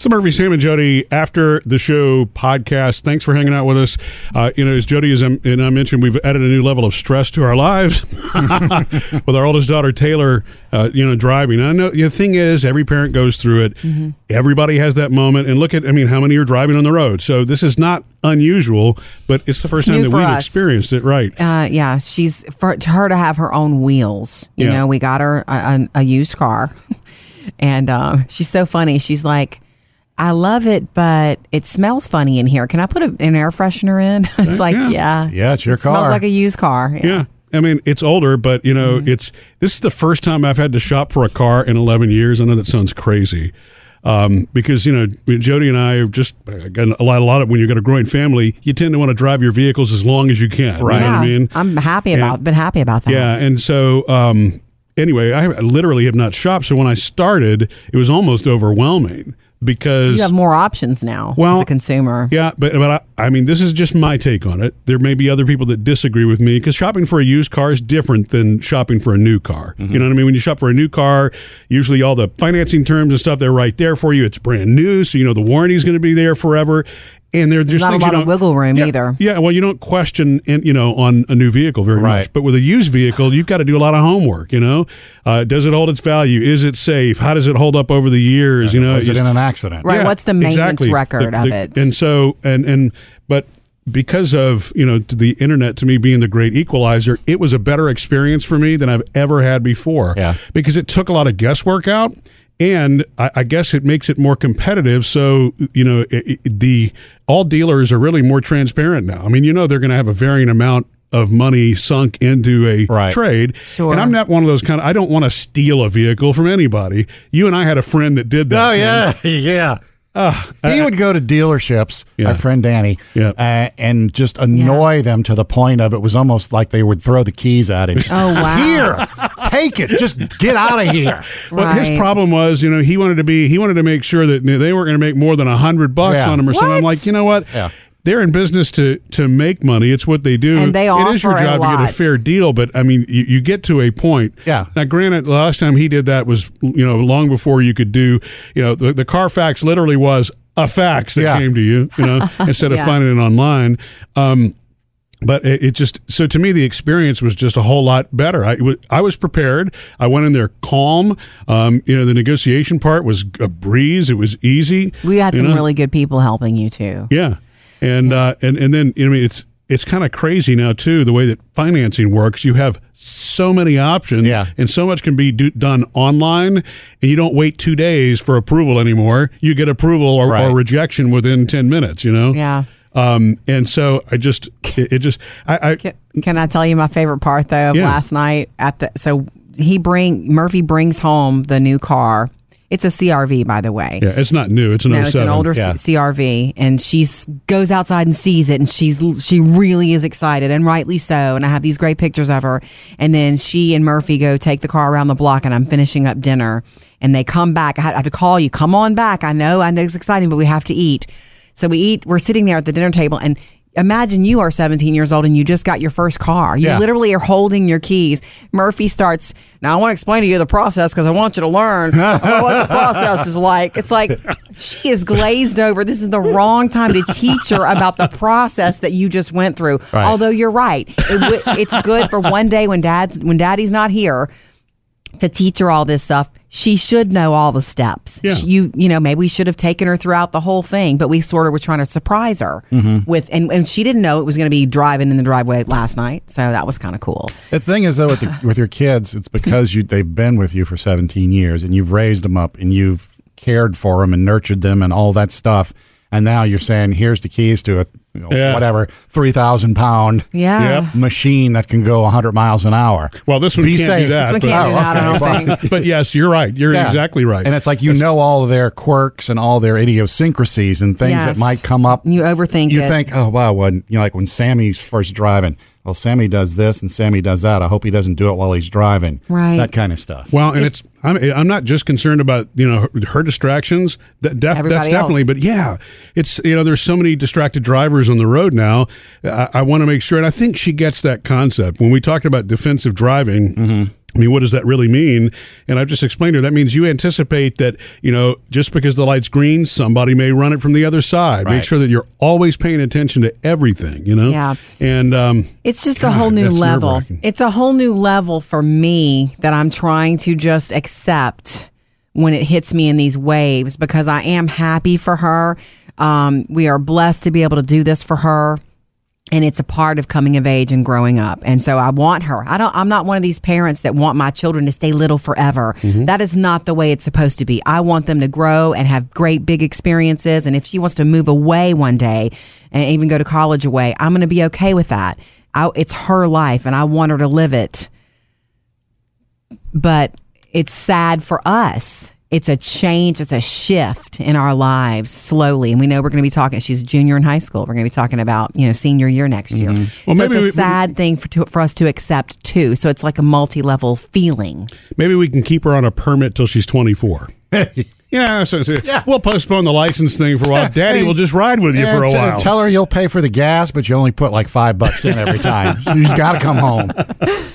So Murphy, Sam, and Jody after the show podcast. Thanks for hanging out with us. Uh, you know, as Jody is, and I mentioned, we've added a new level of stress to our lives with our oldest daughter Taylor. Uh, you know, driving. I know the thing is, every parent goes through it. Mm-hmm. Everybody has that moment. And look at, I mean, how many are driving on the road? So this is not unusual, but it's the first It's time that we've us. experienced it. Right? Uh, yeah, she's for to her to have her own wheels. You Yeah. know, we got her a, a, a used car, and um, she's so funny. She's like, "I love it, but it smells funny in here. Can I put a, an air freshener in?" it's like, yeah. yeah, Yeah, it's your car. it Smells like a used car. Yeah. Yeah. I mean, it's older, but you know, Mm-hmm. it's this is the first time I've had to shop for a car in 11 years. I know that sounds crazy. Um, because you know, Jody and I are just again, a lot, a lot of when you've got a growing family, you tend to want to drive your vehicles as long as you can. Right. What I mean? I'm happy And- about. been happy about that. Yeah, and so um, anyway, I literally have not shopped. So when I started, it was almost overwhelming because You have more options now Well, as a consumer. yeah, but but I, I mean, this is just my take on it. There may be other people that disagree with me because shopping for a used car is different than shopping for a new car. You mm-hmm. know what I mean? When you shop for a new car, usually all the financing terms and stuff they're right there for you. It's brand new, so you know the warranty is going to be there forever. And they're just not a lot you of wiggle room yeah, either. Yeah, well, you don't question, in, you know, on a new vehicle very Right. much, but with a used vehicle, you've got to do a lot of homework. You know, uh, does it hold its value? Is it safe? How does it hold up over the years? you know, was you it in an accident? Right. what's the maintenance record of it? And so, and and but because of you know the internet to me being the great equalizer, it was a better experience for me than I've ever had before. Yeah. because it took a lot of guesswork out. And I, I guess it makes it more competitive. So you know, it, it- the all dealers are really more transparent now. I mean, you know, they're going to have a varying amount of money sunk into a Right. trade. Sure. And I'm not one of those kind of. I don't want to steal a vehicle from anybody. You and I had a friend that did that. Oh Sam. yeah, yeah. he would go to dealerships, Yeah. my friend Danny, Yeah. uh, and just annoy them to the point of it was almost like they would throw the keys at him. Oh, wow. Here, take it. Just get out of here. Well, his problem was, you know, he wanted to be, he wanted to make sure that they weren't going to make more than a hundred bucks Yeah. on him or something. I'm like, you know what? Yeah. They're in business to to make money. It's what they do. And they it is your job to get a fair deal. But I mean, you, you get to a point. Yeah. Now, granted, the last time he did that was, you know, long before you could do, you know, the, the Carfax literally was a fax that Yeah. came to you, you know, instead of Yeah. finding it online. Um, but it, it just so to me the experience was just a whole lot better. I was I was prepared. I went in there calm. Um, you know, the negotiation part was a breeze. It was easy. We had some know? really good people helping you too. yeah, and uh, and and then I mean it's it's kind of crazy now too the way that financing works. You have so many options, Yeah. and so much can be do, done online, and you don't wait two days for approval anymore. You get approval or, Right. or rejection within ten minutes. You know, Yeah. Um, and so I just it, it just I, I Can, can I tell you my favorite part though of Yeah. last night at the so he bring Murphy brings home the new car. It's a CRV by the way. yeah, it's not new. It's an No, 07. it's an older Yeah. CRV, and she goes outside and sees it, and she's she really is excited, and rightly so. And I have these great pictures of her. And then she and Murphy go take the car around the block, and I'm finishing up dinner, and they come back. I had, I had to call you, come on back. I know, I know it's exciting, but we have to eat. So we eat. We're sitting there at the dinner table, and imagine you are 17 years old and you just got your first car. You Yeah. literally are holding your keys. Murphy starts. Now I want to explain to you the process because I want you to learn what the process is like. It's like she is glazed over. This is the wrong time to teach her about the process that you just went through. Right. Although you're right, it w- it's good for one day when dad's when daddy's not here to teach her all this stuff. She should know all the steps. Yeah. She- you you know maybe we should have taken her throughout the whole thing, but we sort of were trying to surprise her mm-hmm. with and, and she didn't know it was going to be driving in the driveway last night, so that was kind of cool. The thing is, though, with, the, with your kids, it's because you they've been with you for 17 years and you've raised them up and you've cared for them and nurtured them and all that stuff. And now you're saying, here's the keys to a you know, Yeah. whatever 3,000 pound Yeah. Yep. machine that can go 100 miles an hour. Well, this one Be can't safe. do that. This one but- can't do that, okay. think. but yes, you're right. You're Yeah. exactly right. And it's like you know all of their quirks and all their idiosyncrasies and things Yes. that might come up. You overthink You it. think, oh wow, when you know, like when Sammy's first driving. Well, Sammy does this and Sammy does that. I hope he doesn't do it while he's driving. Right. That kind of stuff. well, and it's I'm I'm not just concerned about you know her, her distractions. That def, that's Everybody definitely, else. but yeah, it's you know there's so many distracted drivers on the road now. I, I want to make sure, and I think she gets that concept when we talked about defensive driving. I mean, what does that really mean? And I've just explained to her that means you anticipate that, you know, just because the light's green, somebody may run it from the other side. Make sure that you're always paying attention to everything, you know? Yeah. And um, It's just a whole new level. It's a whole new level for me that I'm trying to just accept when it hits me in these waves because I am happy for her. Um, we are blessed to be able to do this for her. And it's a part of coming of age and growing up. And so I want her. I don't, I'm not one of these parents that want my children to stay little forever. That is not the way it's supposed to be. I want them to grow and have great big experiences. And if she wants to move away one day and even go to college away, I'm going to be okay with that. I, it's her life and I want her to live it. But it's sad for us. It's a change, it's a shift in our lives slowly. And we know we're going to be talking, she's a junior in high school. We're going to be talking about, you know, senior year next year. Mm-hmm. Well, so maybe it's a we- sad thing for, to, for us to accept too. So it's like a multi level feeling. maybe we can keep her on a permit till she's 24. yeah, so, so Yeah. we'll postpone the license thing for a while. Daddy Hey, will just ride with you Yeah, for a t- while. Tell her you'll pay for the gas, but you only put like five bucks in every time. so you just got to come home.